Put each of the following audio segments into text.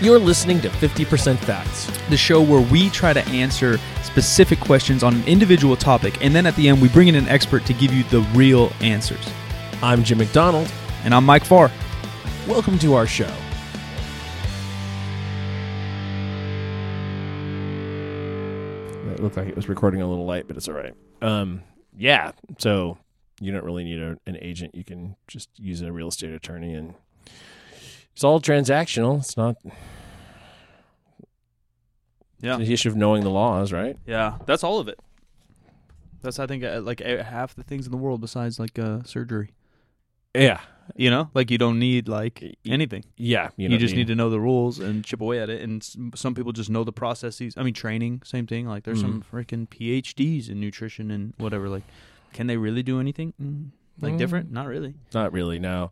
You're listening to 50% Facts. the show where we try to answer specific questions on an individual topic, and then at the end, we bring in an expert to give you the real answers. I'm Jim McDonald. And I'm Mike Farr. Welcome to our show. It looked like it was recording a little light, but it's all right. Um, yeah, so you don't really need a, an agent. You can just use a real estate attorney, and it's all transactional. It's not Yeah. the issue of knowing the laws, right? Yeah, that's all of it. That's I think uh, like uh, half the things in the world besides like uh, surgery. Yeah, You know, like you don't need like anything. yeah. You, don't just need to know the rules and chip away at it. And s- some people just know the processes. I mean, training, same thing. Like there's some freaking PhDs in nutrition and whatever. Like, can they really do anything mm, like Mm. different? Not really. Not really. No,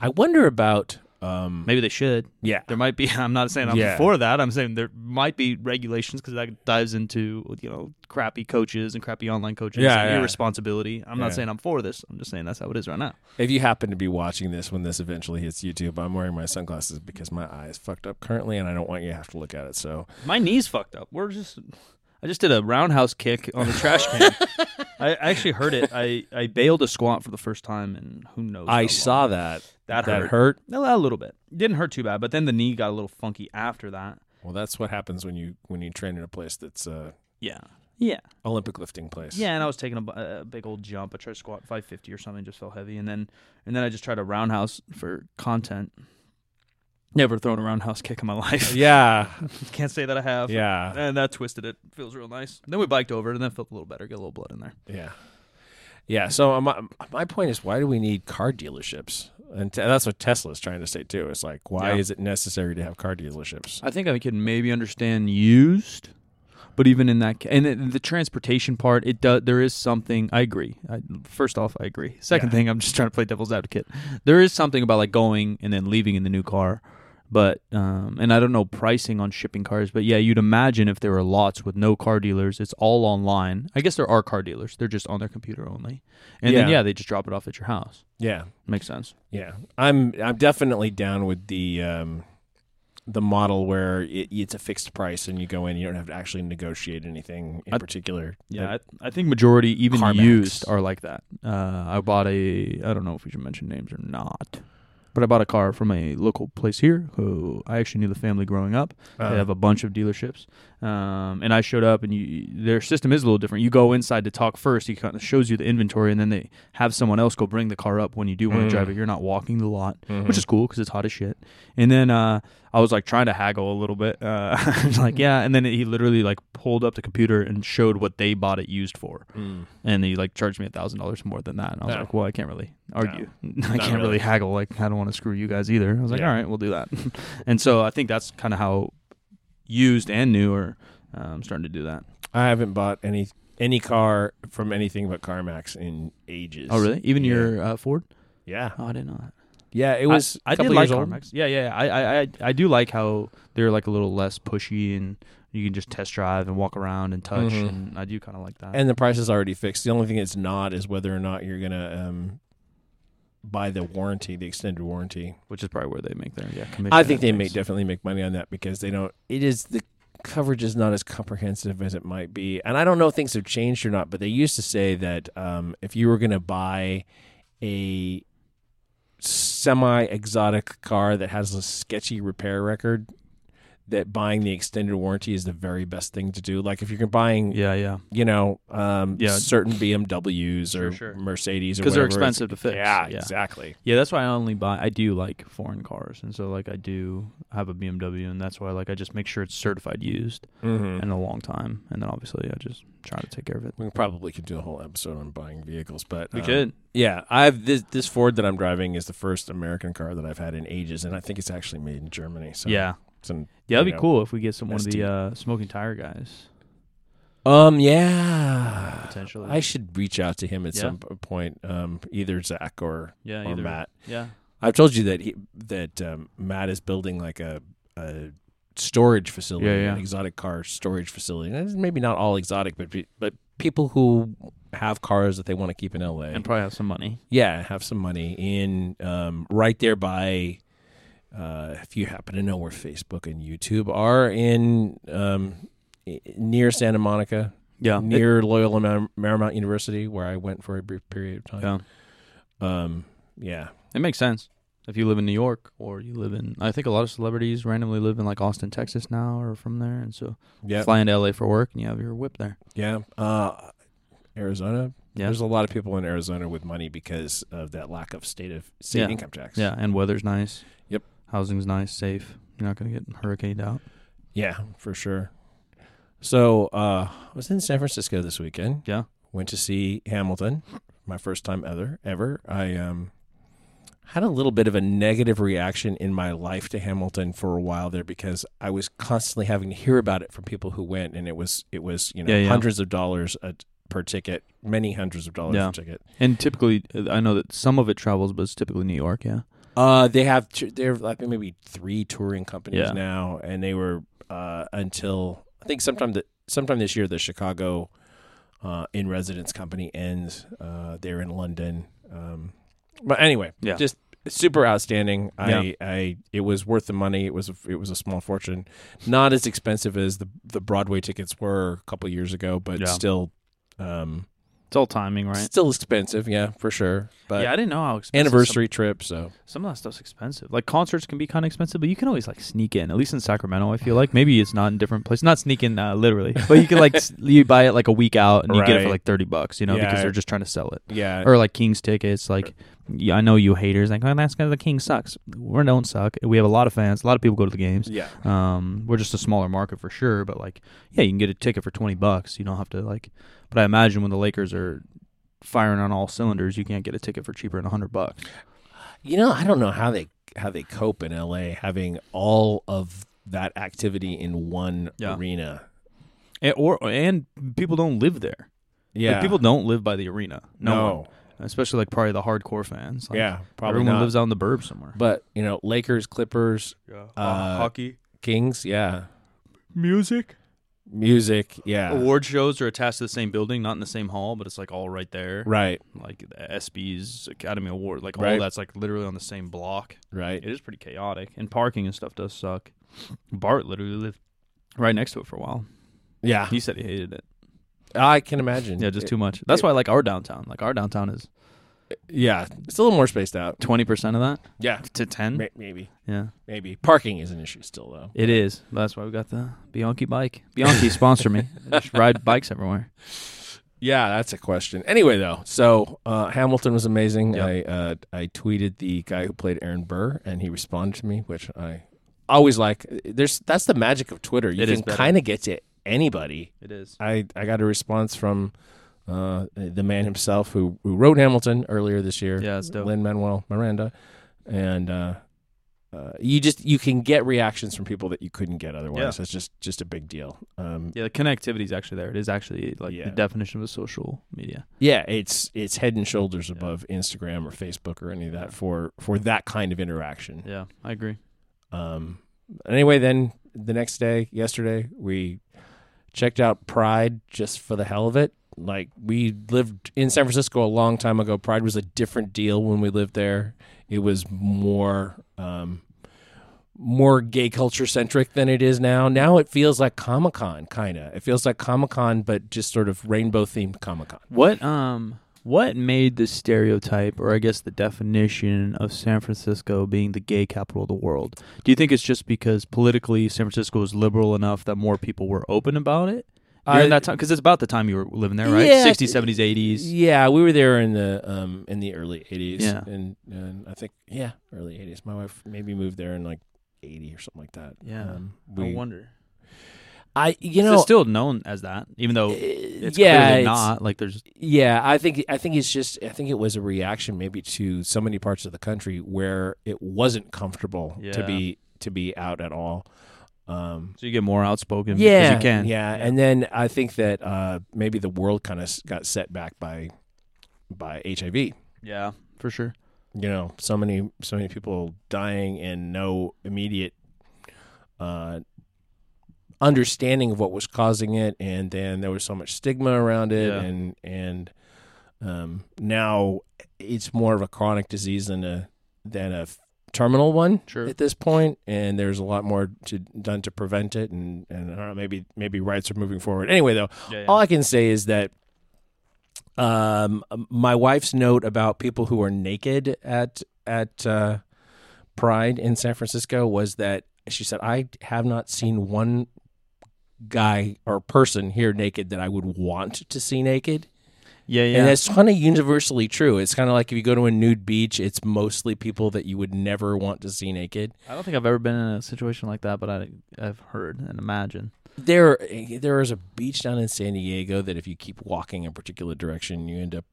I wonder about. Um, Maybe they should. yeah, There might be. I'm not saying I'm Yeah. for that. I'm saying there might be regulations because that dives into you know crappy coaches and crappy online coaches Yeah, and yeah. irresponsibility. I'm Yeah. not saying I'm for this. I'm just saying that's how it is right now. If you happen to be watching this when this eventually hits YouTube, I'm wearing my sunglasses because my eye is fucked up currently, and I don't want you to have to look at it. So My knee's fucked up. We're just. I just did a roundhouse kick on the trash can. I actually heard it. I, I bailed a squat for the first time, and who knows? I saw that. That that hurt. hurt. A little bit. Didn't hurt too bad, but then the knee got a little funky after that. Well, that's what happens when you when you train in a place that's a Yeah. Yeah. Olympic lifting place. Yeah, and I was taking a, a big old jump. I tried to squat 550 or something, just felt heavy, and then and then I just tried a roundhouse for content. Never thrown a roundhouse kick in my life. yeah, Can't say that I have. yeah, And that twisted it. Feels real nice. Then we biked over it, and then felt a little better. Get a little blood in there. yeah, yeah. So uh, my my point is, why do we need car dealerships? And t- that's what Tesla's trying to say too. It's like, why Yeah. is it necessary to have car dealerships? I think I can maybe understand used, but even in that, ca- and the, the transportation part, it does. There is something. I agree. I, first off, I agree. Second Yeah. thing, I'm just trying to play devil's advocate. There is something about like going and then leaving in the new car, but um, and I don't know pricing on shipping cars, but yeah, you'd imagine if there were lots with no car dealers, it's all online. I guess there are car dealers. They're just on their computer only, and then Yeah. yeah, they just drop it off at your house. Yeah, Makes sense. Yeah, I'm I'm definitely down with the um, the model where it, it's a fixed price and you go in, you don't have to actually negotiate anything in I- particular. Yeah, Like, I, I think majority, even CarMax. used, are like that. Uh, I bought a, I don't know if we should mention names or not, but I bought a car from a local place here who I actually knew the family growing up. uh, They have a bunch of dealerships, um, and I showed up, and you, their system is a little different. You go inside to talk first. He kind of shows you the inventory, and then they have someone else go bring the car up when you do want to Mhm. drive it. You're not walking the lot mhm. which is cool because it's hot as shit. And then uh, I was like trying to haggle a little bit, uh, like yeah. And then he literally like pulled up the computer and showed what they bought it used for, Mm. and he like charged me a thousand dollars more than that. And I was No. like, well, I can't really argue. I can't really. really. haggle. Like I don't want to screw you guys either. I was like, Yeah. all right, we'll do that. and so I think that's kind of how used and new are um, starting to do that. I haven't bought any any car from anything but CarMax in ages. Oh really? Even Yeah. your uh, Ford? Yeah, Oh, I didn't know that. yeah. It was. I, a I did couple like years old. CarMax. Yeah, yeah. I, I, I, I do like how they're like a little less pushy and you can just test drive and walk around and touch. Mhm. And I do kind of like that. and the price is already fixed. The only thing it's not is whether or not you're gonna um, buy the warranty, the extended warranty. which is probably where they make their yeah commission. I think they may definitely make money on that because they don't. It is the coverage is not as comprehensive as it might be, and I don't know if things have changed or not. But they used to say that um, if you were going to buy a semi exotic car that has a sketchy repair record, that buying the extended warranty is the very best thing to do. Like if you're buying, Yeah, yeah. you know, um, Yeah. certain BMWs or Sure, sure. Mercedes Because they're expensive to fix. Yeah, yeah. exactly. Yeah, that's why I only buy. I do like foreign cars, and so like I do have a BMW, and that's why like I just make sure it's certified used Mm-hmm. in a long time, and then obviously I just try to take care of it. We probably could do a whole episode on buying vehicles, but We um, could. Yeah, I've this this Ford that I'm driving is the first American car that I've had in ages, and I think it's actually made in Germany. So yeah, an, yeah, that'd be know, cool if we get some one of the uh, smoking tire guys Um, yeah, potentially. I should reach out to him at Yeah. some point. Um, either Zach or yeah, or either. Matt. Yeah, I've told you that he that um, Matt is building like a, a storage facility, Yeah, yeah. an exotic car storage facility. And it's maybe not all exotic, but be- but people who have cars that they want to keep in LA. and probably have some money. yeah, have some money in um, right there by. Uh, if you happen to know where Facebook and YouTube are in um, near Santa Monica, Yeah, near Loyola Mar- Marymount University, where I went for a brief period of time. yeah, Um, yeah, it makes sense. If you live in New York or you live in, I think a lot of celebrities randomly live in like Austin, Texas now, or from there, and so yeah, fly into LA for work, and you have your whip there. yeah. Uh, Arizona. Yeah, There's a lot of people in Arizona with money because of that lack of state of state Yeah. income tax. yeah, and weather's nice. Yep. Housing's nice, safe. You're not gonna get hurricaned out. Yeah, for sure. So uh, I was in San Francisco this weekend. Yeah. Went to see Hamilton. My first time ever. Ever. I um, had a little bit of a negative reaction in my life to Hamilton for a while there because I was constantly having to hear about it from people who went, and it was it was you know Yeah, yeah. hundreds of dollars a, per ticket, many hundreds of dollars Yeah. per ticket. And typically, I know that some of it travels, but it's typically New York. Yeah, Uh, they have they're like maybe three touring companies Yeah. now, and they were uh, until I think sometime that sometime this year the Chicago uh, in residence company ends. Uh, they're in London, um, but anyway, Yeah. just super outstanding. Yeah. I, I it was worth the money. It was a, it was a small fortune, not as expensive as the the Broadway tickets were a couple years ago, but Yeah. still. Um, it's all timing, right? Still expensive, yeah, for sure. But yeah, I didn't know how expensive anniversary trip, so Some, some of that stuff's expensive. Like concerts can be kind of expensive, but you can always like sneak in. At least in Sacramento, I feel like maybe it's not in different places. Not sneak in uh, literally, but you can like s- you buy it like a week out and you get it for like thirty bucks. You know, Yeah. because they're just trying to sell it. yeah, Or like King's tickets. Like I know you haters like, oh, that's the King sucks. We don't suck. We have a lot of fans. A lot of people go to the games. yeah. Um, we're just a smaller market for sure, but like, yeah, you can get a ticket for twenty bucks. You don't have to like. But I imagine when the Lakers are firing on all cylinders, you can't get a ticket for cheaper than hundred bucks. You know, I don't know how they how they cope in LA having all of that activity in one Yeah. arena. And, or and people don't live there. Yeah, Like, people don't live by the arena. No, no. Especially like probably the hardcore fans. Like, yeah, probably everyone not. lives out in the burbs somewhere. but you know, Lakers, Clippers, Yeah, Uh, hockey, Kings, yeah, music, music, yeah, award shows are attached to the same building, not in the same hall, but it's like all right there. right, Like the ESPYS, Academy Award, like Right. all that's like literally on the same block. right. It is pretty chaotic, and parking and stuff does suck. Bart literally lived right next to it for a while. Yeah, He said he hated it. I can imagine. Yeah, just too much. That's why I like our downtown. Like our downtown is Yeah, it's a little more spaced out. twenty percent of that Yeah, to ten. May- maybe, Yeah. maybe parking is an issue still though. It is. That's why we got the Bianchi bike. Bianchi sponsor me. I just ride bikes everywhere. Yeah, that's a question. Anyway, though, so uh, Hamilton was amazing. I uh, I tweeted the guy who played Aaron Burr, and he responded to me, which I always like. There's that's the magic of Twitter. You It is can better. kind of get to anybody. It is. I I got a response from uh, the man himself who who wrote Hamilton earlier this year. Yeah, it's dope. Lin Manuel Miranda, and uh, uh, you just you can get reactions from people that you couldn't get otherwise. Yeah. It's just just a big deal. Um, Yeah, the connectivity is actually there. It is actually like Yeah. the definition of a social media. Yeah, it's it's head and shoulders above Instagram or Facebook or any of that for for that kind of interaction. Yeah, I agree. Um, anyway, then the next day, yesterday, we checked out Pride just for the hell of it. Like we lived in San Francisco a long time ago. Pride was a different deal when we lived there. It was more um, more gay culture centric than it is now. Now it feels like Comic Con, kind of. It feels like Comic Con, but just sort of rainbow themed Comic Con. What um what made the stereotype or I guess the definition of San Francisco being the gay capital of the world? Do you think it's just because politically San Francisco was liberal enough that more people were open about it? During I- that time cuz it's about the time you were living there, right? Yeah. 60s, 70s, 80s. Yeah, we were there in the um in the early '80s. Yeah. and, and I think yeah, early '80s. My wife maybe moved there in like '80 or something like that. Yeah. um, I wonder. I you it's know still known as that even though uh, it's yeah, clearly it's- not. Like there's Yeah, I think I think it's just I think it was a reaction maybe to so many parts of the country where it wasn't comfortable to be to be out at all. Um, so you get more outspoken yeah, because you can. yeah, and then I think that uh, maybe the world kind of got set back by by HIV. yeah, for sure. you know so many so many people dying and no immediate uh understanding of what was causing it, and then there was so much stigma around it, Yeah. and and um, now it's more of a chronic disease than a than a terminal one Sure. at this point, and there's a lot more to, done to prevent it, and and I don't know, maybe maybe rights are moving forward. Anyway, though, Yeah, all I can say is that um, my wife's note about people who are naked at at uh, Pride in San Francisco was that she said I have not seen one guy or person here naked that I would want to see naked. yeah, yeah. And that's kind of universally true. It's kind of like if you go to a nude beach, it's mostly people that you would never want to see naked. I don't think I've ever been in a situation like that, but I, I've heard and imagine. There, there is a beach down in San Diego that if you keep walking a particular direction, you end up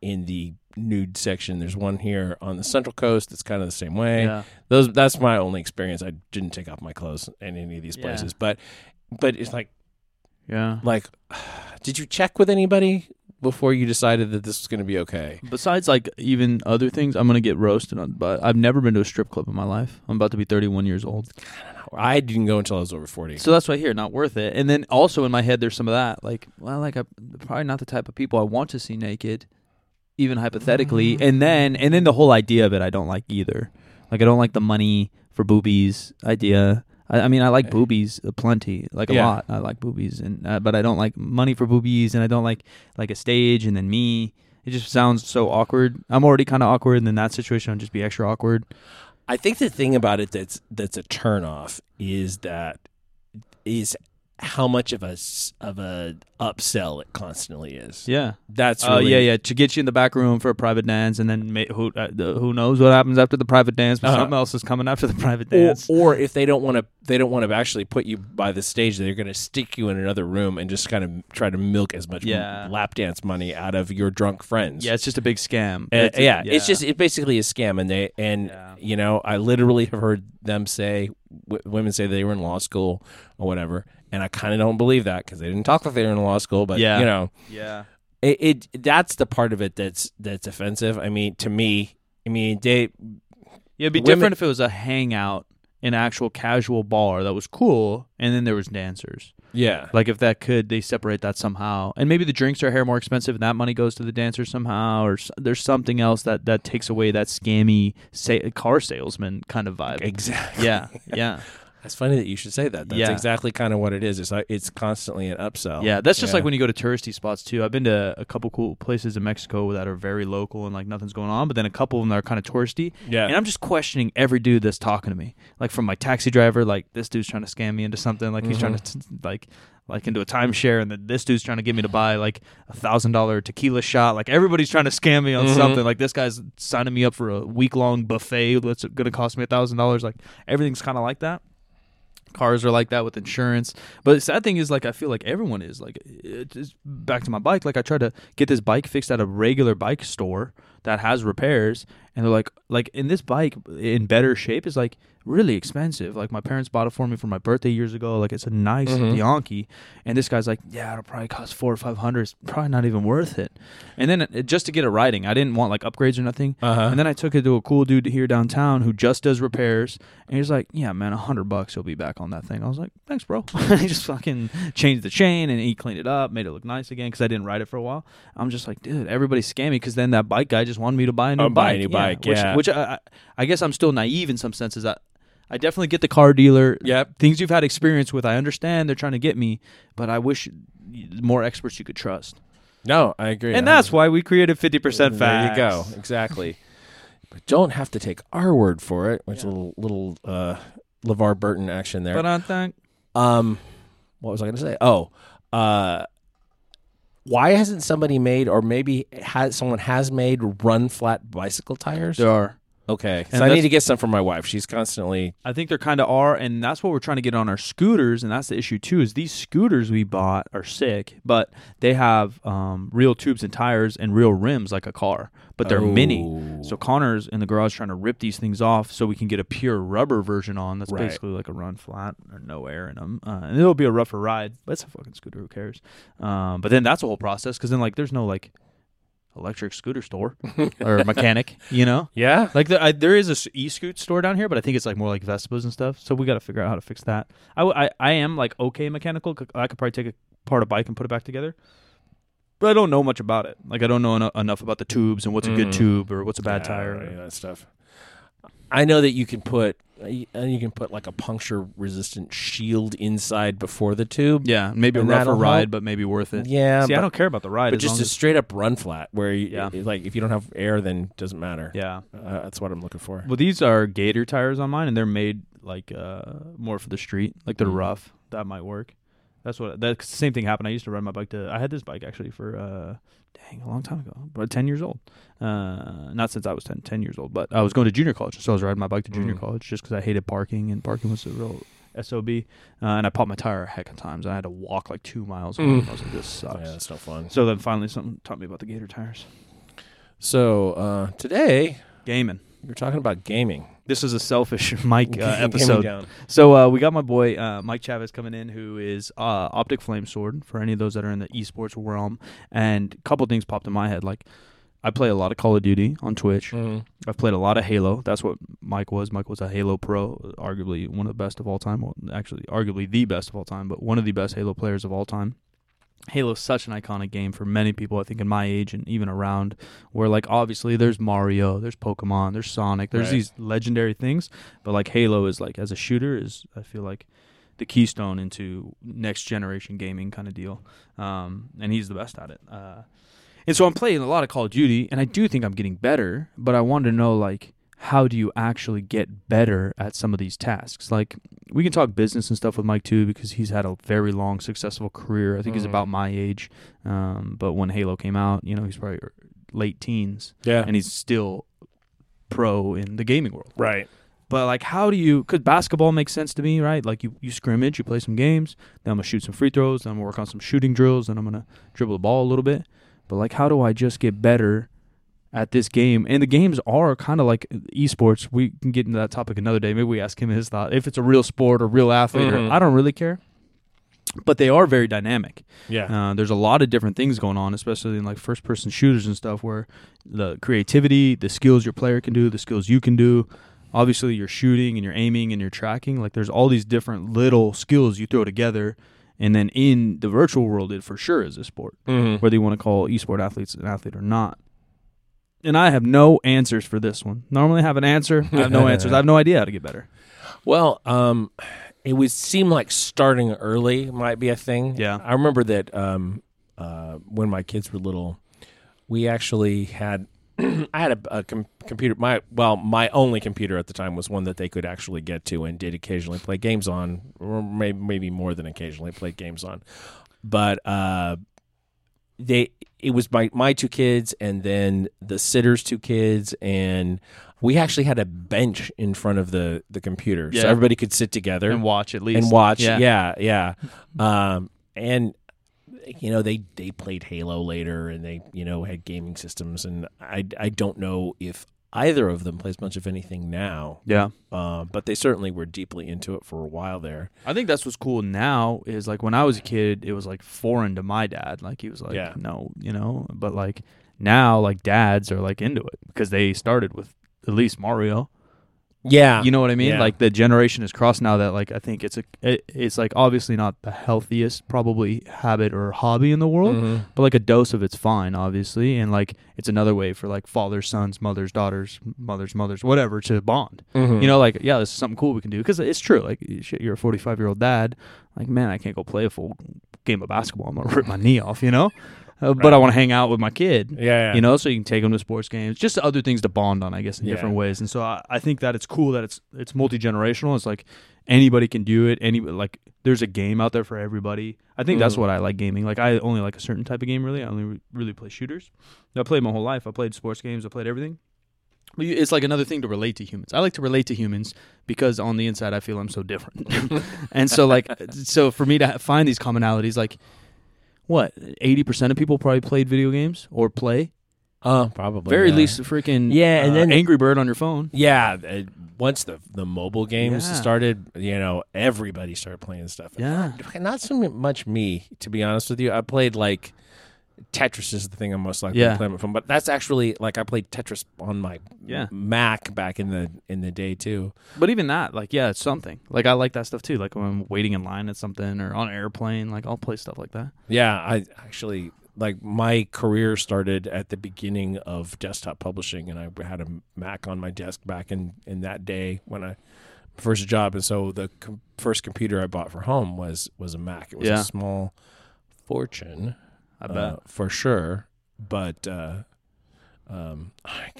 in the nude section. There's one here on the Central Coast that's kind of the same way. Yeah. Those, that's my only experience. I didn't take off my clothes in any of these Yeah. places, but, but it's like, Yeah. like, did you check with anybody before you decided that this was going to be okay? Besides, like even other things, I'm gonna get roasted on. But I've never been to a strip club in my life. I'm about to be 31 years old, I didn't go until I was over 40. so that's why here not worth it. And then also in my head, there's some of that. Like, well, like I'm probably not the type of people I want to see naked, even hypothetically. Mm. And then and then the whole idea of it, I don't like either. Like I don't like the money for boobies idea. I, I mean, I like boobies plenty, like a Yeah. lot. I like boobies, and uh, but I don't like money for boobies, and I don't like like a stage and then me. It just sounds so awkward. I'm already kind of awkward, and in that situation, I'll just be extra awkward. I think the thing about it that's that's a turnoff is that is how much of a of a upsell it constantly is. Yeah. That's Oh really, yeah, yeah. To get you in the back room for a private dance, and then who uh, the, who knows what happens after the private dance? But Uh-huh. something else is coming after the private Or, dance. or if they don't want to, they don't want to actually put you by the stage. They're going to stick you in another room and just kind of try to milk as much Yeah. lap dance money out of your drunk friends. yeah, it's just a big scam. Uh, It's a- yeah, it's just it basically a scam, and they and Yeah. you know I literally have heard them say w- women say they were in law school or whatever, and I kind of don't believe that because they didn't talk like they were in law school, but Yeah. you know yeah. it, it that's the part of it that's that's offensive. I mean, to me, I mean they Yeah, it'd be Women- different if it was a hangout, an actual casual bar that was cool, and then there was dancers. yeah Like if that could, they separate that somehow, and maybe the drinks are here more expensive, and that money goes to the dancers somehow, or there's something else that that takes away that scammy sa- car salesman kind of vibe. exactly Yeah, yeah, It's funny that you should say that. That's Yeah. exactly kind of what it is. It's like it's constantly an upsell. yeah. That's just Yeah. like when you go to touristy spots too. I've been to a couple cool places in Mexico that are very local and like nothing's going on, but then a couple of them that are kind of touristy. yeah. And I'm just questioning every dude that's talking to me. Like from my taxi driver, like this dude's trying to scam me into something. Like he's trying to Mm-hmm. t- like like into a timeshare, and then this dude's trying to get me to buy like a thousand dollar tequila shot. Like everybody's trying to scam me on Mhm. something. Like this guy's signing me up for a week long buffet that's going to cost me a thousand dollars. Like everything's kind of like that. Cars are like that with insurance. But the sad thing is, like, I feel like everyone is. Like, back to my bike. Like, I tried to get this bike fixed at a regular bike store that has repairs, and they're like, like, in this bike in better shape is like really expensive. Like, my parents bought it for me for my birthday years ago. Like, it's a nice Mhm. Bianchi, and this guy's like, yeah, it'll probably cost four or five hundred. It's probably not even worth it. And then it, just to get it riding, I didn't want like upgrades or nothing. uh-huh. And then I took it to a cool dude here downtown who just does repairs, and he's like, "Yeah, man, a hundred bucks, he'll be back on that thing." I was like, "Thanks, bro." he just fucking changed the chain and he cleaned it up, made it look nice again because I didn't ride it for a while. I'm just like, dude, everybody's scamming because then that bike guy just wanted me to buy a new Oh, bike. buy a new bike, which, yeah. Which I, I I guess I'm still naive in some senses. I I definitely get the car dealer. Yep. Things you've had experience with, I understand they're trying to get me, but I wish more experts you could trust. No, I agree. And that's why we created 50% There facts. you go. Exactly. but don't have to take our word for it. Which Yeah. little little uh, LeVar Burton action there. But I think Um, what was I going to say? Oh, uh, why hasn't somebody made, or maybe has someone has made run flat bicycle tires? there are. Okay, And I need to get some for my wife. She's constantly I think there kind of are, and that's what we're trying to get on our scooters, and that's the issue too. Is these scooters we bought are sick, but they have um, real tubes and tires and real rims like a car, but they're mini. Oh. So Connor's in the garage trying to rip these things off so we can get a pure rubber version on. That's Right. basically like a run flat or no air in them, uh, and it'll be a rougher ride. But it's a fucking scooter. Who cares? Um, but then that's a whole process because then like there's no like electric scooter store or mechanic. You know, Yeah. like the, I, there is a s- e-scoot store down here, but I think it's like more like Vespas and stuff. So we got to figure out how to fix that. I I am like okay mechanical. I could probably take a part of bike and put it back together. But I don't know much about it. Like I don't know eno- enough about the tubes and what's a good Mhm. tube or what's a bad Yeah, tire. right, that stuff. I know that you can put you uh, you can put like a puncture resistant shield inside before the tube. Yeah, maybe a And rougher that'll ride, help. but maybe worth it. Yeah, See, I but, don't care about the ride. but as just long a as- straight up run flat where you, Yeah. like if you don't have air, then it doesn't matter. yeah. Uh, that's what I'm looking for. Well, these are Gator tires on mine, and they're made like uh, more for the street. Like they're Mm. rough. That might work. That's what. That same thing happened. I used to ride my bike to. I had this bike actually for uh, dang a long time ago, but ten years old. Uh, not since I was 10, 10 years old, but I was going to junior college, so I was riding my bike to junior Mm. college just because I hated parking, and parking was a real sob. Uh, and I popped my tire a heck of times. And I had to walk like two miles. Mm. I was like, this Yeah, sucks. that's no fun. So then finally, something taught me about the Gator tires. So uh, today Gaming. You're talking about gaming. This is a selfish Mike uh, episode. So uh, we got my boy uh, Mike Chavez coming in, who is uh, Optic Flamesword for any of those that are in the esports realm. And a couple things popped in my head. Like, I play a lot of Call of Duty on Twitch. Mhm. I've played a lot of Halo. That's what Mike was. Mike was a Halo pro, arguably one of the best of all time. Well, actually, arguably the best of all time, but one of the best Halo players of all time. Halo is such an iconic game for many people, I think, in my age and even around, where, like, obviously there's Mario, there's Pokemon, there's Sonic, there's Right. these legendary things, but, like, Halo is, like, as a shooter, is, I feel like, the keystone into next generation gaming kind of deal. Um, and he's the best at it. Uh, and so I'm playing a lot of Call of Duty, and I do think I'm getting better, but I wanted to know, like, how do you actually get better at some of these tasks? Like, we can talk business and stuff with Mike too, because he's had a very long, successful career. I think he's Mhm. about my age. Um, but when Halo came out, you know, he's probably late teens, Yeah. and he's still pro in the gaming world. right. But like, how do you? Because basketball makes sense to me, right? Like, you you scrimmage, you play some games, then I'm gonna shoot some free throws, then I'm gonna work on some shooting drills, then I'm gonna dribble the ball a little bit. But like, how do I just get better at this game? And the games are kind of like esports. We can get into that topic another day. Maybe we ask him his thought if it's a real sport or real athlete. Mhm. Or, I don't really care. But they are very dynamic. Yeah. Uh, there's a lot of different things going on, especially in like first person shooters and stuff, where the creativity, the skills your player can do, the skills you can do. Obviously, you're shooting and you're aiming and you're tracking. Like there's all these different little skills you throw together, and then in the virtual world, it for sure is a sport, Mhm. whether you want to call esport athletes an athlete or not. And I have no answers for this one. Normally, I have an answer. I have no answers. I have no idea how to get better. Well, um, it would seem like starting early might be a thing. Yeah. I remember that um, uh, when my kids were little, we actually had I had a, a com- computer. My well, my only computer at the time was one that they could actually get to and did occasionally play games on, or maybe maybe more than occasionally play games on. But uh, they it was my my two kids and then the sitter's two kids and we actually had a bench in front of the the computer Yeah. so everybody could sit together And watch at least and watch. Yeah. Yeah, yeah. Um, and you know they they played Halo later, and they you know had gaming systems, and I I don't know if either of them plays much of anything now, Yeah. uh, but they certainly were deeply into it for a while there. I think that's what's cool now is like when I was a kid, it was like foreign to my dad. Like he was like, Yeah. no, you know, but like now, like dads are like into it because they started with at least Mario. Yeah, You know what I mean? Yeah. Like the generation is crossed now that like I think it's a it, it's like obviously not the healthiest probably habit or hobby in the world, Mhm. but like a dose of it's fine, obviously, and like it's another way for like fathers, sons, mothers, daughters, mothers, mothers, whatever to bond. Mhm. You know, like yeah, this is something cool we can do because it's true. Like shit, you're a 45 year old dad. Like man, I can't go play a full game of basketball. I'm gonna rip my knee off. You know, uh, but Right. I want to hang out with my kid. yeah, yeah, You know, so you can take them to sports games, just other things to bond on, I guess, in Yeah. different ways. And so I, I think that it's cool that it's it's multi generational. It's like anybody can do it. Any like there's a game out there for everybody. I think that's Mhm. what I like gaming. Like I only like a certain type of game. Really, I only re- really play shooters. I played my whole life. I played sports games. I played everything. It's like another thing to relate to humans. I like to relate to humans because on the inside I feel I'm so different. and so like so for me to find these commonalities, like what eighty percent of people probably played video games or play. uh, probably Very yeah. least the freaking Yeah, and uh, then- Angry Bird on your phone. Yeah, uh, once the the mobile games Yeah. started, you know, everybody started playing stuff. Yeah. not so much me, to be honest with you. I played like Tetris is the thing I'm most likely Yeah. to play on my phone. But that's actually like I played Tetris on my Yeah. Mac back in the in the day too. But even that, like, yeah, it's something. Like, I like that stuff too. Like when I'm waiting in line at something or on an airplane, like I'll play stuff like that. Yeah, I actually like my career started at the beginning of desktop publishing, and I had a Mac on my desk back in in that day when I first job, and so the com- first computer I bought for home was was a Mac. It was Yeah. a small fortune, I bet. uh, for sure. But uh, um,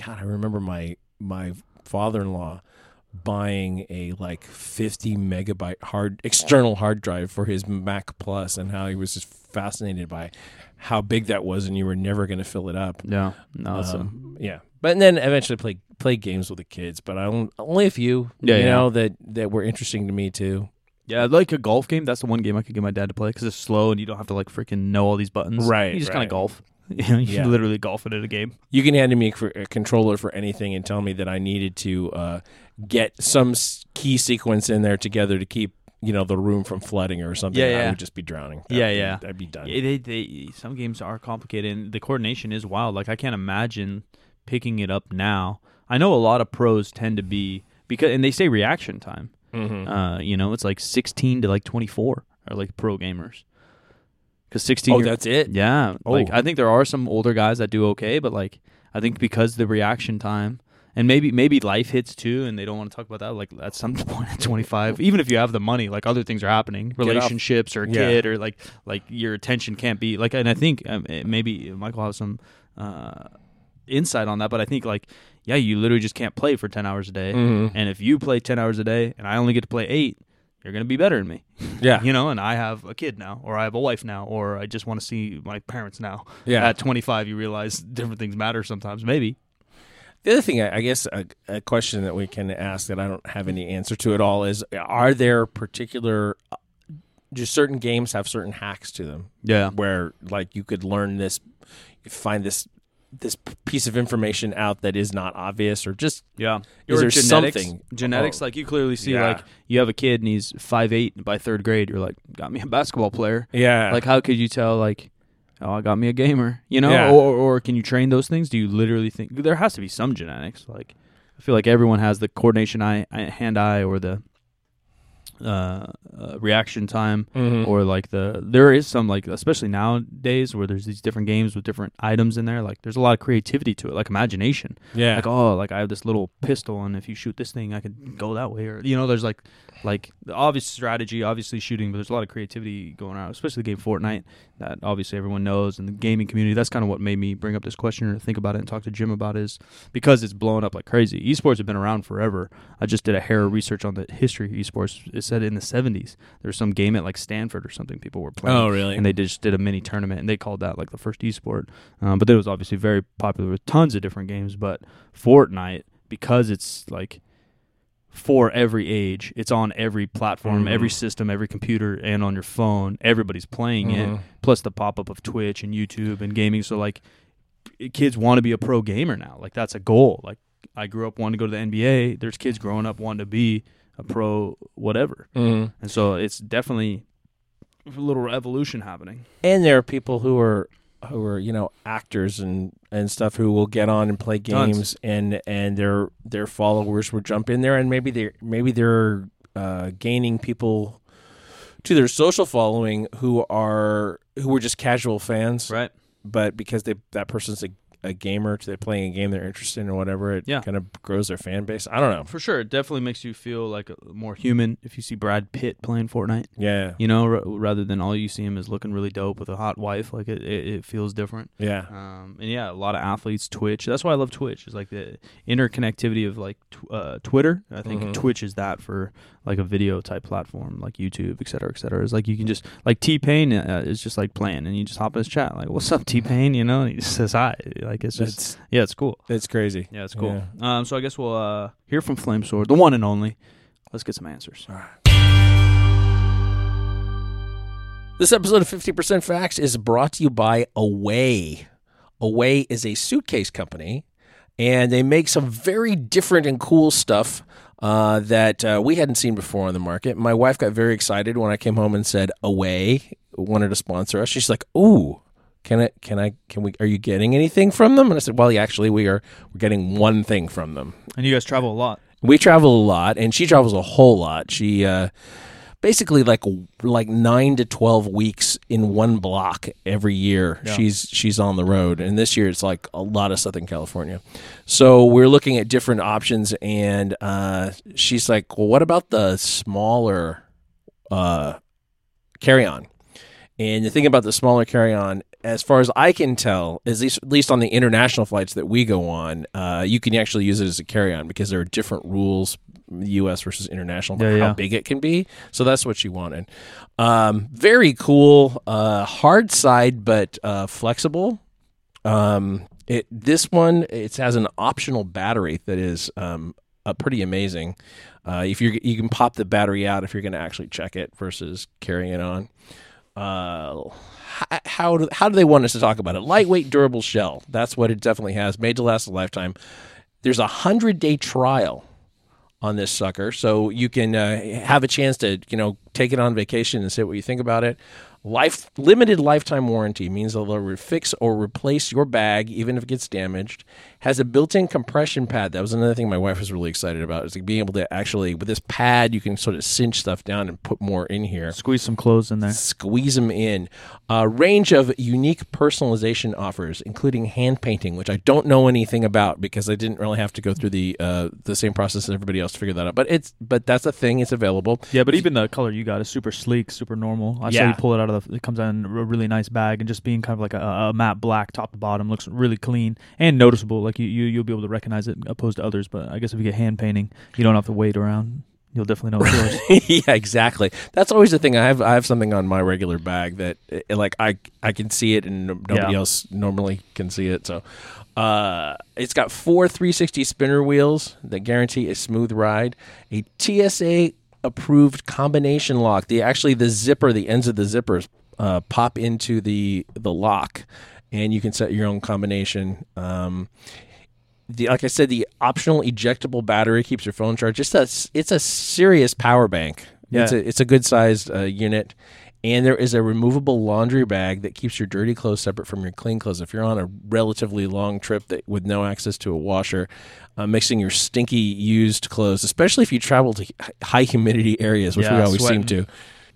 God, I remember my my father in law buying a like 50 megabyte hard external hard drive for his Mac Plus, and how he was just fascinated by how big that was, and you were never going to fill it up. yeah. Awesome. Um, yeah, but then eventually play play games with the kids, but I only, only a few. Yeah, you yeah. know that that were interesting to me too. Yeah, like a golf game. That's the one game I could get my dad to play because it's slow and you don't have to like freaking know all these buttons. Right, You just kind right. of golf. You know, you Yeah. literally golf it at a game. You can hand me a, a controller for anything and tell me that I needed to uh, get some s- key sequence in there together to keep you know the room from flooding or something. Yeah, I yeah. would just be drowning. Yeah, That'd be- yeah. I'd be done. Yeah, they, they, some games are complicated and the coordination is wild. Like I can't imagine picking it up now. I know a lot of pros tend to be because and they say reaction time. Mhm. Uh, you know, it's like 16 to like 24 are like pro gamers. Cuz 16 Oh, year- that's it. Yeah, like Oh. I think there are some older guys that do okay, but like I think because the reaction time and maybe maybe life hits too, and they don't want to talk about that. Like at some point at twenty five, even if you have the money, like other things are happening, relationships or a Yeah. kid, or like like your attention can't be like. And I think um, maybe Michael has some uh, insight on that, but I think like yeah, you literally just can't play for ten hours a day, Mhm. and if you play ten hours a day, and I only get to play eight. You're gonna be better than me, Yeah, you know. And I have a kid now, or I have a wife now, or I just want to see my parents now yeah. at 25 you realize different things matter sometimes maybe The other thing, I I guess, a, a question that we can ask that I don't have any answer to at all is: Are there particular, just certain games have certain hacks to them yeah where, like, you could learn this, find this, this piece of information out that is not obvious, or just yeah. Is there genetics, something- genetics Oh. like you clearly see Yeah. like you have a kid and he's five eight and by third grade you're like got me a basketball player. Yeah, like how could you tell like oh i got me a gamer you know? Yeah. or, or can you train those things? Do you literally think there has to be some genetics like i feel like everyone has the coordination eye hand eye or the uh, uh reaction time Mhm. or like the there is some like especially nowadays where there's these different games with different items in there like there's a lot of creativity to it like imagination yeah, like oh like i have this little pistol and if you shoot this thing i could go that way or you know there's like like the obvious strategy obviously shooting but there's a lot of creativity going on especially the game fortnite that obviously everyone knows and the gaming community. That's kind of what made me bring up this question or think about it and talk to jim about it is because it's blowing up like crazy. Esports have been around forever. I just did a hair research on the history of esports. It said in the 70s there's some game at like stanford or something people were playing. Oh, really? and they just did a mini tournament and they called that like the first esport. Um, but it was obviously very popular with tons of different games but fortnite because it's like for every age. It's on every platform Mhm. every system every computer and on your phone. Everybody's playing it Mhm. plus the pop-up of twitch and youtube and gaming. So like kids want to be a pro gamer now. Like that's a goal. Like i grew up wanting to go to the nba there's kids growing up wanting to be a pro whatever. Mhm. and so it's definitely a little evolution happening. And there are people who are who are you know actors and and stuff who will get on and play Tons. games and and their their followers will jump in there and maybe they maybe they're uh, gaining people to their social following who are who were just casual fans right but because they that person's a, a gamer they're playing a game they're interested in or whatever it Yeah. kind of grows their fan base i don't know For sure, it definitely makes you feel like a, more human if you see Brad Pitt playing Fortnite. yeah You know, r- rather than all you see him is looking really dope with a hot wife. Like it, it, it feels different. yeah Um, and yeah, a lot of athletes Twitch. That's why I love Twitch. Is like the interconnectivity of like tw- uh, Twitter. I think Mhm. Twitch is that for like a video type platform, like YouTube, et cetera, et cetera. It's like you can just like T Pain uh, is just like playing, and you just hop in his chat, like "What's up, T Pain?" You know, and he just says hi. Like it's just that's yeah, it's cool. It's crazy Yeah, it's cool. Um, so I guess we'll uh, hear from Flamesword, the one and only. Let's get some answers. This episode of 50% Facts is brought to you by Away. Away is a suitcase company, and they make some very different and cool stuff uh, that uh, we hadn't seen before on the market. My wife got very excited when I came home and said Away wanted to sponsor us. She's like, "Ooh, can I can I can we are you getting anything from them?" And I said, "Well, yeah, actually, we are. We're getting one thing from them. And you guys travel a lot. We travel a lot, and she travels a whole lot. She uh, basically like like nine to twelve weeks in one block every year. Yeah. She's she's on the road, and this year it's like a lot of Southern California. So we're looking at different options, and uh, she's like, "Well, what about the smaller uh, carry on?" And the thing about the smaller carry on, as far as I can tell, at least, at least on the international flights that we go on, uh, you can actually use it as a carry on because there are different rules, U.S. versus international, Yeah, yeah. how big it can be. So that's what she wanted. Um, very cool, uh, hard side, but uh, flexible. Um, it this one it has an optional battery that is um, uh, pretty amazing. Uh, if you you can pop the battery out if you're going to actually check it versus carrying it on. Uh, h- how do how do they want us to talk about it? Lightweight, durable shell. That's what it definitely has. Made to last a lifetime. There's a hundred day trial on this sucker, so you can uh, have a chance to you know take it on vacation and say what you think about it. Life limited lifetime warranty means they'll fix or replace your bag even if it gets damaged. Has a built-in compression pad. That was another thing my wife was really excited about. Is like being able to actually with this pad you can sort of cinch stuff down and put more in here Squeeze some clothes in there. squeeze them in. A range of unique personalization offers, including hand painting, which I don't know anything about because I didn't really have to go through the uh, the same process as everybody else to figure that out. But it's but that's a thing. It's available. Yeah, but even the color you got is super sleek, super normal. I saw Yeah. you pull it out of the. It comes out in a really nice bag, and just being kind of like a, a matte black top to bottom looks really clean and noticeable. Like you, you you'll be able to recognize it opposed to others. But I guess if you get hand painting, you don't have to wait around. You'll definitely know it's yours. yeah, exactly. That's always the thing. I have I have something on my regular bag that uh, like I I can see it and nobody Yeah. else normally can see it. So. Uh, it's got four 360 spinner wheels that guarantee a smooth ride. A TSA approved combination lock. The actually the zipper, the ends of the zippers uh, pop into the the lock, and you can set your own combination. Um, the like I said, the optional ejectable battery keeps your phone charged. Just a, it's a serious power bank. It's Yeah. a it's a good sized uh, unit, and there is a removable laundry bag that keeps your dirty clothes separate from your clean clothes. If you're on a relatively long trip that with no access to a washer, uh, mixing your stinky used clothes, especially if you travel to high humidity areas, which we Yeah, always seem to.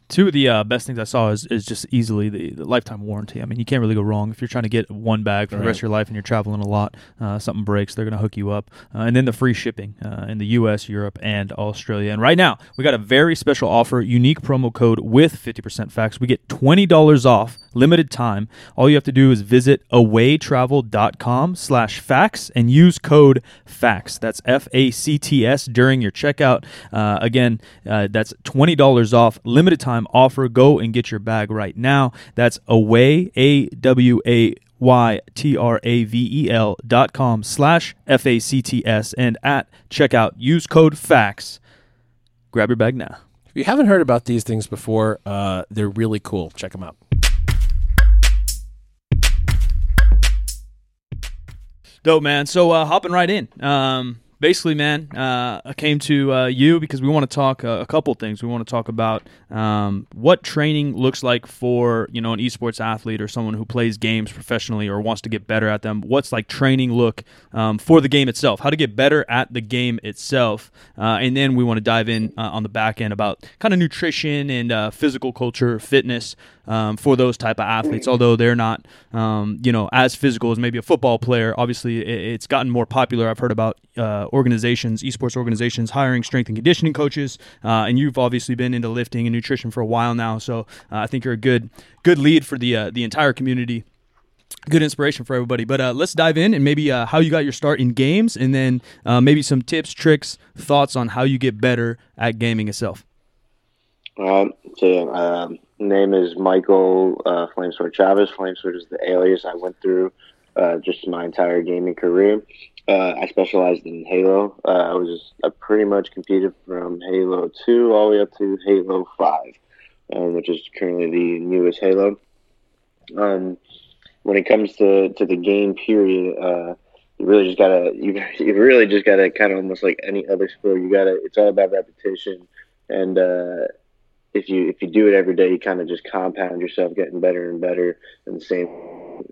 Two of the uh, best things I saw is, is just easily the, the lifetime warranty. I mean, you can't really go wrong if you're trying to get one bag for the rest of your life and you're traveling a lot. Uh, something breaks, they're going to hook you up, uh, and then the free shipping uh, in the U.S., Europe, and Australia. And right now, we got a very special offer, unique promo code with 50% facts. We get twenty dollars off, limited time. All you have to do is visit awaytravel.com/slash facts and use code facts. That's F A C T S during your checkout. Uh, again, uh, that's twenty dollars off, limited time offer. Go and get your bag right now. That's away a w a y t r a v e l dot com slash f a c t s and at checkout use code facts. Grab your bag now. If you haven't heard about these things before, uh, they're really cool. Check them out. Dope, man. So uh, hopping right in. Um, basically, man, uh, I came to uh, you because we want to talk uh, a couple things. We want to talk about um, what training looks like for you know an esports athlete or someone who plays games professionally or wants to get better at them. What's like training look um, for the game itself? How to get better at the game itself, uh, and then we want to dive in uh, on the back end about kind of nutrition and uh, physical culture, fitness um, for those type of athletes. Although they're not, um, you know, as physical as maybe a football player. Obviously, it, it's gotten more popular. I've heard about uh, organizations, esports organizations, hiring strength and conditioning coaches, uh, and you've obviously been into lifting and nutrition for a while now. So uh, I think you're a good good lead for the uh, the entire community. Good inspiration for everybody. But uh, let's dive in and maybe uh, how you got your start in games, and then uh, maybe some tips, tricks, thoughts on how you get better at gaming itself. Um, so um, name is Michael uh, Flamesword Chavez. Flamesword is the alias I went through uh, just my entire gaming career. Uh, I specialized in Halo. Uh, I was I pretty much competed from Halo Two all the way up to Halo Five, um, which is currently the newest Halo. Um, when it comes to, to the game period, uh, you really just gotta you, you really just gotta kind of almost like any other sport. You gotta it's all about repetition and. If you if you do it every day, you kind of just compound yourself getting better and better And the same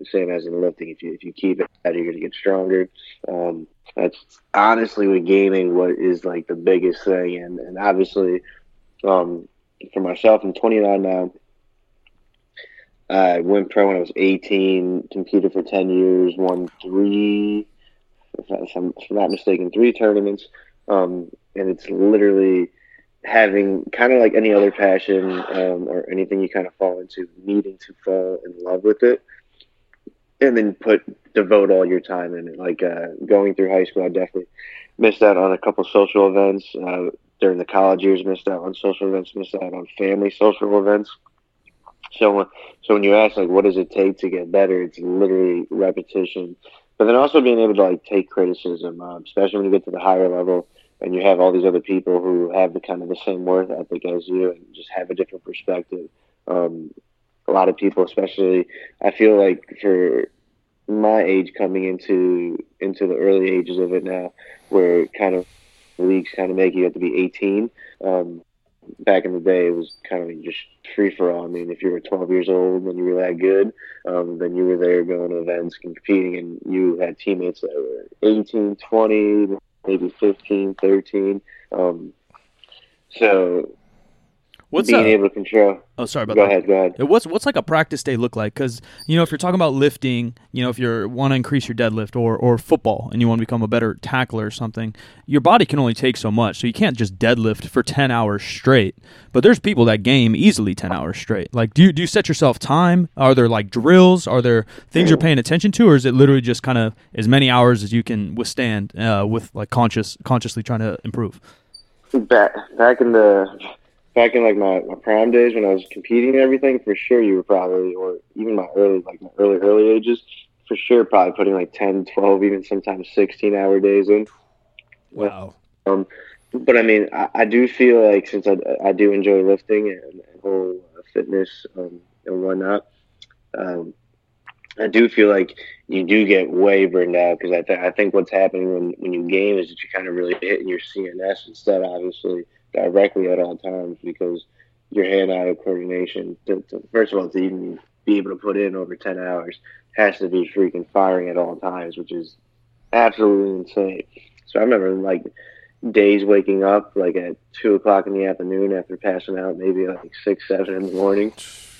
same as in lifting. If you if you keep it, you're gonna get stronger. Um, that's honestly with gaming what is like the biggest thing, and and obviously, um, for myself, I'm 29 now. I went pro when I was 18, competed for 10 years, won three, if I'm, if I'm not mistaken, three tournaments. Um, and it's literally having kind of like any other passion um, or anything you kind of fall into, needing to fall in love with it, and then put devote all your time in it. Like uh, going through high school, I definitely missed out on a couple social events. Uh, during the college years, missed out on social events, missed out on family social events. So, so when you ask like, what does it take to get better? It's literally repetition, but then also being able to like take criticism, um, especially when you get to the higher level and you have all these other people who have the kind of the same worth ethic as you and just have a different perspective. Um, a lot of people, especially, I feel like for my age coming into into the early ages of it now, where kind of leagues kind of make you have to be 18. Um, back in the day, it was kind of just free for all. I mean, if you were 12 years old and you were that good, um, then you were there going to events and competing, and you had teammates that were 18, 20, maybe 15, 13. Um, so What's being up? able to control. Oh, sorry about Go that. ahead, go ahead. What's what's like a practice day look like? Because you know, if you're talking about lifting, you know, if you want to increase your deadlift or or football and you want to become a better tackler or something, your body can only take so much. So you can't just deadlift for ten hours straight. But there's people that game easily ten hours straight. Like, do you do you set yourself time? Are there like drills? Are there things you're paying attention to, or is it literally just kind of as many hours as you can withstand uh, with like conscious consciously trying to improve? Back back in the back in like my, my prime days when I was competing and everything, for sure you were probably or even my early like my early early ages, for sure probably putting like 10, 12, even sometimes sixteen hour days in. Wow. Um, but I mean, I, I do feel like since I, I do enjoy lifting and, and whole uh, fitness um, and whatnot, um, I do feel like you do get way burned out because I, th- I think what's happening when, when you game is that you're kind of really hitting your CNS instead, obviously, directly at all times because your hand-eye coordination, to, to, first of all, to even be able to put in over 10 hours has to be freaking firing at all times, which is absolutely insane. So I remember like days waking up like at two o'clock in the afternoon after passing out, maybe like six, seven in the morning.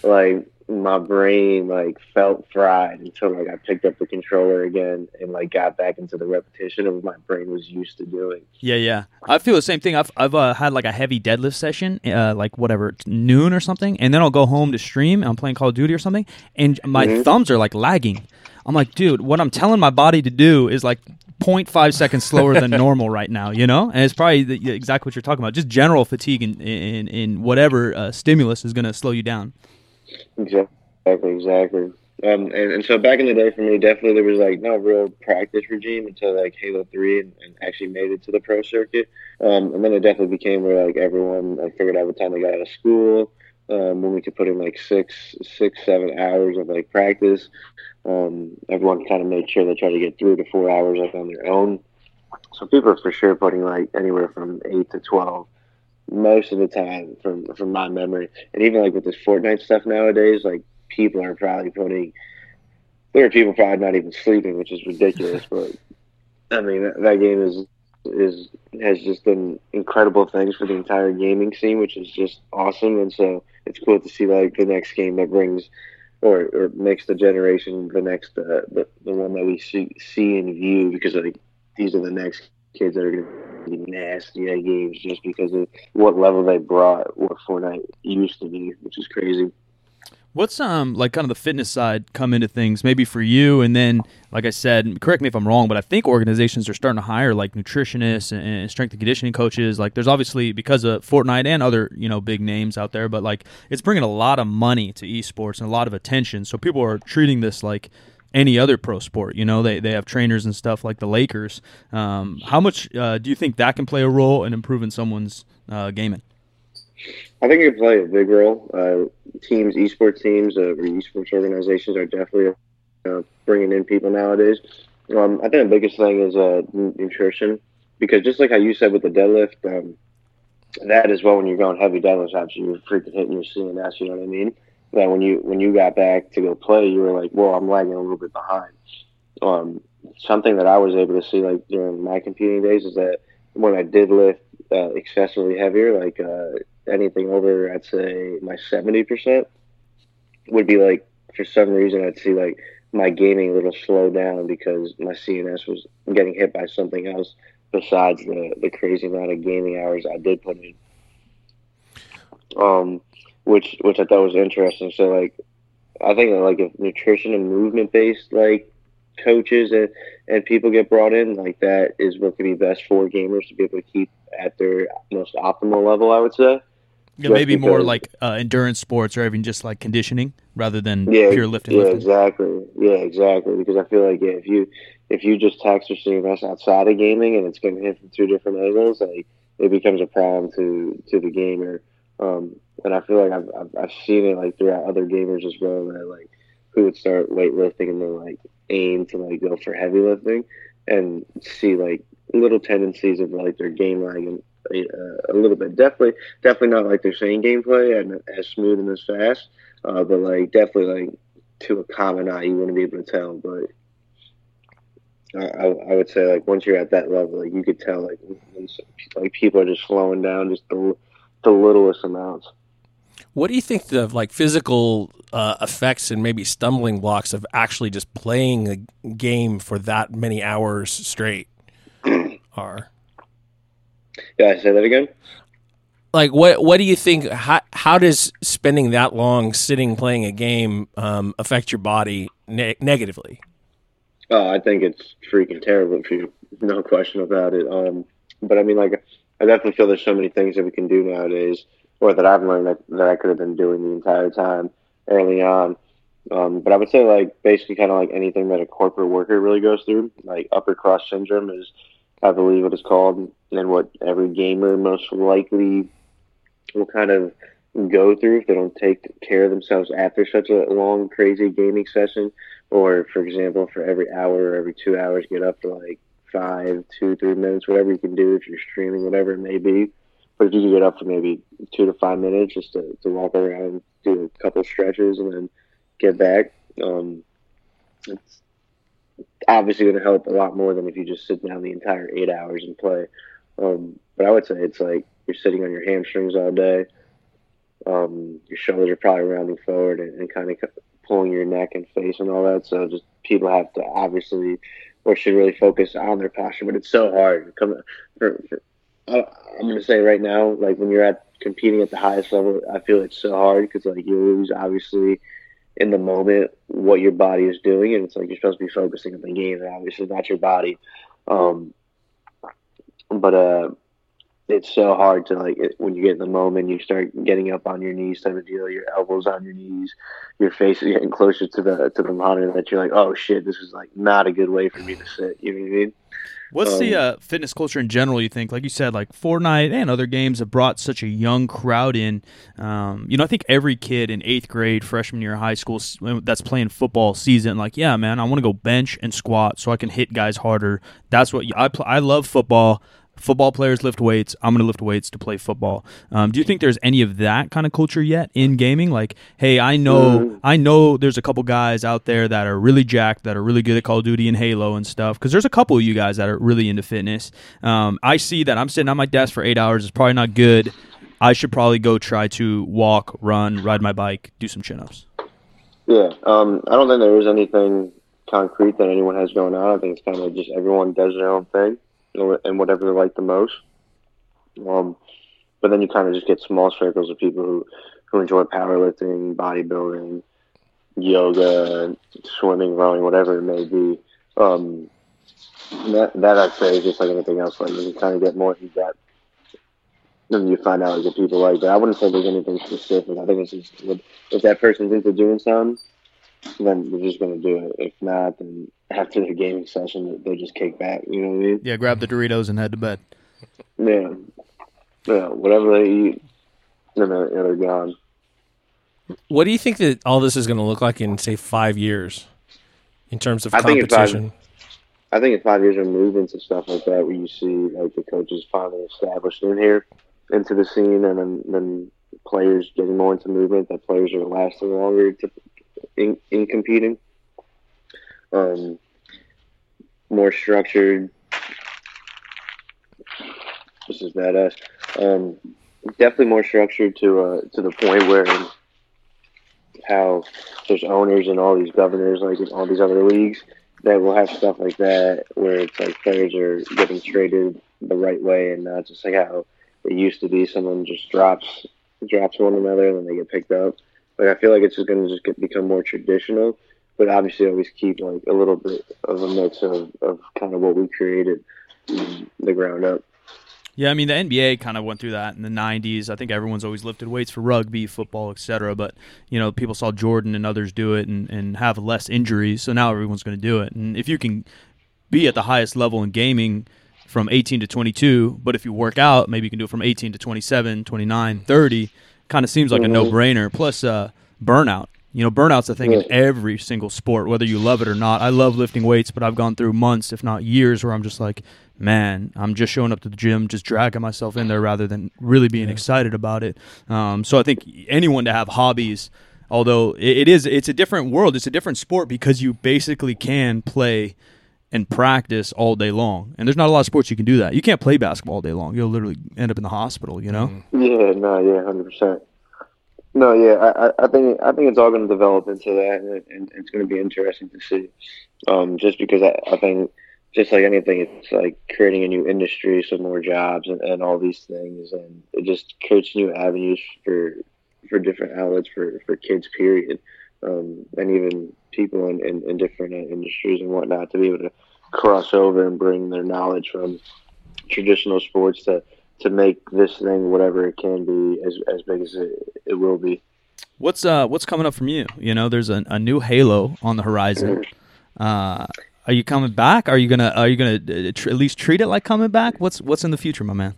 Like my brain like felt fried until like I picked up the controller again and like got back into the repetition of what my brain was used to doing. Yeah, yeah. I feel the same thing. I've I've uh, had like a heavy deadlift session, uh, like whatever it's noon or something, and then I'll go home to stream. And I'm playing Call of Duty or something, and my Mhm. thumbs are like lagging. I'm like, dude, what I'm telling my body to do is like 0.5 seconds slower than normal right now, you know? And it's probably the, exactly what you're talking about. Just general fatigue in, in, in whatever uh, stimulus is going to slow you down. Exactly, exactly. Um, and, and so back in the day for me, definitely there was like no real practice regime until like Halo Three and, and actually made it to the pro circuit. Um, and then it definitely became where like everyone like figured out what time they got out of school. Um, when we could put in like six, six, seven hours of like practice. Um, everyone kind of made sure they tried to get three to four hours like on their own. So people are for sure putting like anywhere from eight to twelve most of the time from from my memory. And even like with this Fortnite stuff nowadays, like people are probably putting there are people probably not even sleeping, which is ridiculous. but I mean that, that game is is has just done incredible things for the entire gaming scene, which is just awesome. And so it's cool to see like the next game that brings or, or makes the generation the next uh, the, the one that we see see and view because like these are the next kids that are going to be nasty at games just because of what level they brought what Fortnite used to be, which is crazy. What's um like kind of the fitness side come into things maybe for you? And then like I said correct me if I'm wrong but I think organizations are starting to hire like nutritionists and, and strength and conditioning coaches. Like there's obviously because of Fortnite and other you know big names out there but like it's bringing a lot of money to esports and a lot of attention. So people are treating this like any other pro sport you know? They, they have trainers and stuff like the Lakers. Um, how much uh, do you think that can play a role in improving someone's uh, gaming I think it play a big role. Uh, teams, esports teams, uh, or esports organizations are definitely uh, bringing in people nowadays. Um, I think the biggest thing is uh, nutrition because just like how you said with the deadlift, um, that as well when you're going heavy deadlifts, obviously you're freaking hitting your CNS. You know what I mean? that when you when you got back to go play, you were like, "Well, I'm lagging a little bit behind." Um, something that I was able to see like during my competing days is that when I did lift uh, excessively heavier, like uh, anything over, I'd say my seventy percent would be like for some reason I'd see like my gaming a little slow down because my CNS was getting hit by something else besides the, the crazy amount of gaming hours I did put in. Um, which which I thought was interesting. So like, I think like if nutrition and movement based like coaches and, and people get brought in, like that is what could be best for gamers to be able to keep at their most optimal level. I would say. Yeah, Just maybe more like uh, endurance sports or even just like conditioning rather than yeah, pure lifting. Yeah, lifting. exactly. Yeah, exactly. Because I feel like yeah, if you if you just tax your CNS outside of gaming and it's going to hit from two different angles, like it becomes a problem to to the gamer. Um, and I feel like I've, I've I've seen it like throughout other gamers as well that like who would start weightlifting and then like aim to like go for heavy lifting and see like little tendencies of like their game lag and uh, a little bit. Definitely, definitely not like their same gameplay and as smooth and as fast, uh, but like definitely like to a common eye you wouldn't be able to tell. But I, I, I would say like once you're at that level, like you could tell like like people are just slowing down just the the littlest amounts. What do you think the like physical uh, effects and maybe stumbling blocks of actually just playing a game for that many hours straight are? Yeah, say that again. Like what what do you think how how does spending that long sitting playing a game um, affect your body ne- negatively? Oh, I think it's freaking terrible for you, no question about it. Um, but I mean, like, I definitely feel there's so many things that we can do nowadays, or that I've learned that, that I could have been doing the entire time early on. Um, but I would say, like, basically, kind of like anything that a corporate worker really goes through, like upper cross syndrome is, I believe, what it's called, and what every gamer most likely will kind of go through if they don't take care of themselves after such a long, crazy gaming session or for example, for every hour or every two hours, get up to like five, two, three minutes, whatever you can do if you're streaming, whatever it may be. But if you can get up for maybe two to five minutes just to, to walk around, do a couple stretches, and then get back, um, it's obviously going to help a lot more than if you just sit down the entire eight hours and play. Um, but I would say it's like you're sitting on your hamstrings all day. Um, your shoulders are probably rounding forward and, and kind of pulling your neck and face and all that. So just people have to obviously or should really focus on their posture. But it's so hard. Come for, for I, I'm going to say right now, like when you're at competing at the highest level, I feel it's so hard because like you lose obviously in the moment what your body is doing, and it's like you're supposed to be focusing on the game, and obviously not your body. Um, but uh, it's so hard to like it, when you get in the moment, you start getting up on your knees type of deal. Your elbows on your knees, your face is getting closer to the to the monitor. That you're like, oh shit, this is like not a good way for me to sit. You know what I mean? What's the Um, uh, fitness culture in general? You think, like you said, like Fortnite and other games have brought such a young crowd in. Um, you know, I think every kid in eighth grade, freshman year of high school, that's playing football season, like, yeah, man, I want to go bench and squat so I can hit guys harder. That's what I pl- I love football. Football players lift weights. I'm going to lift weights to play football. Um, do you think there's any of that kind of culture yet in gaming? Like, hey, I know, Mm. I know, there's a couple guys out there that are really jacked, that are really good at Call of Duty and Halo and stuff. Because there's a couple of you guys that are really into fitness. Um, I see that I'm sitting on my desk for eight hours. It's probably not good. I should probably go try to walk, run, ride my bike, do some chin ups. Yeah, um, I don't think there is anything concrete that anyone has going on. I think it's kind of just everyone does their own thing and whatever they like the most. Um, but then you kind of just get small circles of people who, who enjoy powerlifting, bodybuilding, yoga, swimming, rowing, whatever it may be. Um, that, that I'd say is just like anything else. Like you kind of get more in depth. And you find out the people like that. I wouldn't say there's anything specific. I think it's just if that person's into doing something, then they're just gonna do it. If not, then after their gaming session, they just kick back. You know what I mean? Yeah, grab the Doritos and head to bed. Yeah, yeah. Whatever they eat, then they're, yeah, they're gone. What do you think that all this is going to look like in say five years, in terms of I think five- competition? I think in five years of movements and stuff like that, where you see like the coaches finally established in here into the scene, and then then players getting more into movement, that players are lasting longer to, in, in competing. Um, more structured. This is badass. Um, definitely more structured to uh, to the point where how there's owners and all these governors like in all these other leagues that will have stuff like that where it's like players are getting traded the right way and not just like how it used to be someone just drops drops one another and then they get picked up. Like I feel like it's just going to just get, become more traditional, but obviously always keep like a little bit of a mix of, of kind of what we created the ground up. Yeah, I mean the NBA kind of went through that in the '90s. I think everyone's always lifted weights for rugby, football, etc. But you know, people saw Jordan and others do it and, and have less injuries, so now everyone's going to do it. And if you can be at the highest level in gaming from 18 to 22, but if you work out, maybe you can do it from 18 to 27, 29, 30. Kind of seems like a Mhm. no-brainer. Plus, uh, burnout. You know, burnout's a thing in every single sport, whether you love it or not. I love lifting weights, but I've gone through months, if not years, where I'm just like, man, I'm just showing up to the gym, just dragging myself in there rather than really being excited about it. Um, so I think anyone to have hobbies, although it, it is, it's a different world, it's a different sport because you basically can play and practice all day long. And there's not a lot of sports you can do that. You can't play basketball all day long. You'll literally end up in the hospital, you know? Yeah, no, yeah, hundred percent. No, yeah, I, I- think I think it's all going to develop into that, and, and it's going to be interesting to see. Um, just because I, I think, just like anything, it's like creating a new industry, some more jobs, and, and all these things, and it just creates new avenues for for different outlets for for kids. Period, um, and even people in, in, in different uh, industries and whatnot to be able to cross over and bring their knowledge from traditional sports to to make this thing whatever it can be as as big as it, it will be. What's uh what's coming up from you? You know, there's a, a new Halo on the horizon. Uh, are you coming back? Are you gonna are you gonna uh, tr- at least treat it like coming back? What's what's in the future, my man?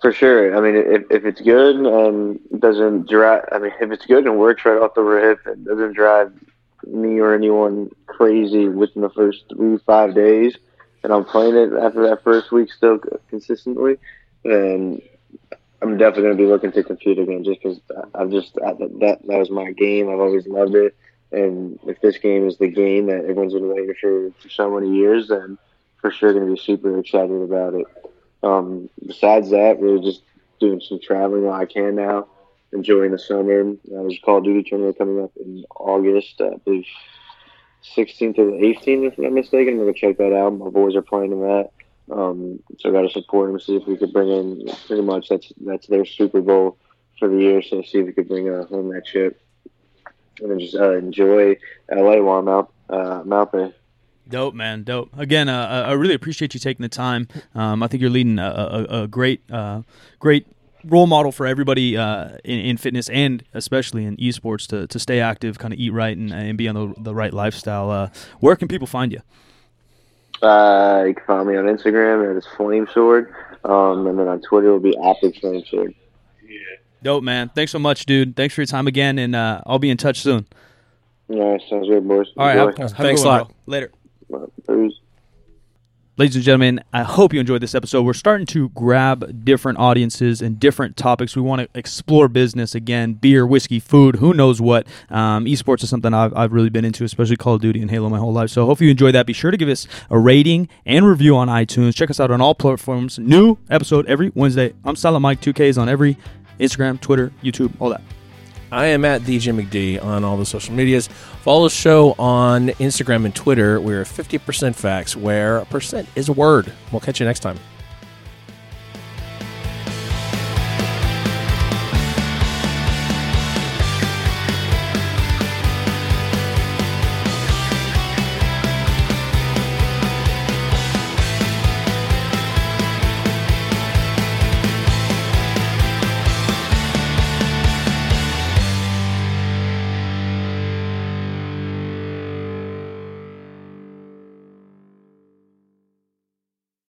For sure. I mean, if, if it's good and doesn't drive, I mean, if it's good and works right off the rip and doesn't drive me or anyone crazy within the first three, five days, and I'm playing it after that first week still consistently, then I'm definitely going to be looking to compete again just because I've just, I, that, that was my game. I've always loved it. And if this game is the game that everyone's been waiting for for so many years, then for sure going to be super excited about it. Um, besides that, we're just doing some traveling while I can now, enjoying the summer. Uh, there's a Call of Duty tournament coming up in August, uh, I believe 16th or 18th, if I'm not mistaken. I'm going to check that out. My boys are playing in that. Um, so I got to support them, see if we could bring in pretty much that's that's their Super Bowl for the year. So see if we could bring uh, home that chip and just uh, enjoy LA while I'm out, uh, I'm out there. Dope, man, dope. Again, uh, I I really appreciate you taking the time. Um, I think you're leading a, a, a great, uh, great role model for everybody uh, in, in fitness and especially in esports to, to stay active, kind of eat right, and, and be on the, the right lifestyle. Uh, where can people find you? Uh, you can find me on Instagram at it's Flamesword, um, and then on Twitter it'll be Optic Flamesword. Dope, man. Thanks so much, dude. Thanks for your time again, and uh, I'll be in touch soon. Yeah, sounds good, boys. All right, Enjoy. have, have Thanks a good a one, lot. bro. Later. Peace. Ladies and gentlemen, I hope you enjoyed this episode. We're starting to grab different audiences and different topics. We want to explore business again, beer, whiskey, food, who knows what. Um, esports is something I've, I've really been into, especially Call of Duty and Halo my whole life. So hope you enjoyed that. Be sure to give us a rating and review on iTunes. Check us out on all platforms. New episode every Wednesday. I'm Silent Mike. 2K is on every Instagram, Twitter, YouTube, all that. I am at DJ McD on all the social medias. Follow the show on Instagram and Twitter. We're 50% facts, where a percent is a word. We'll catch you next time.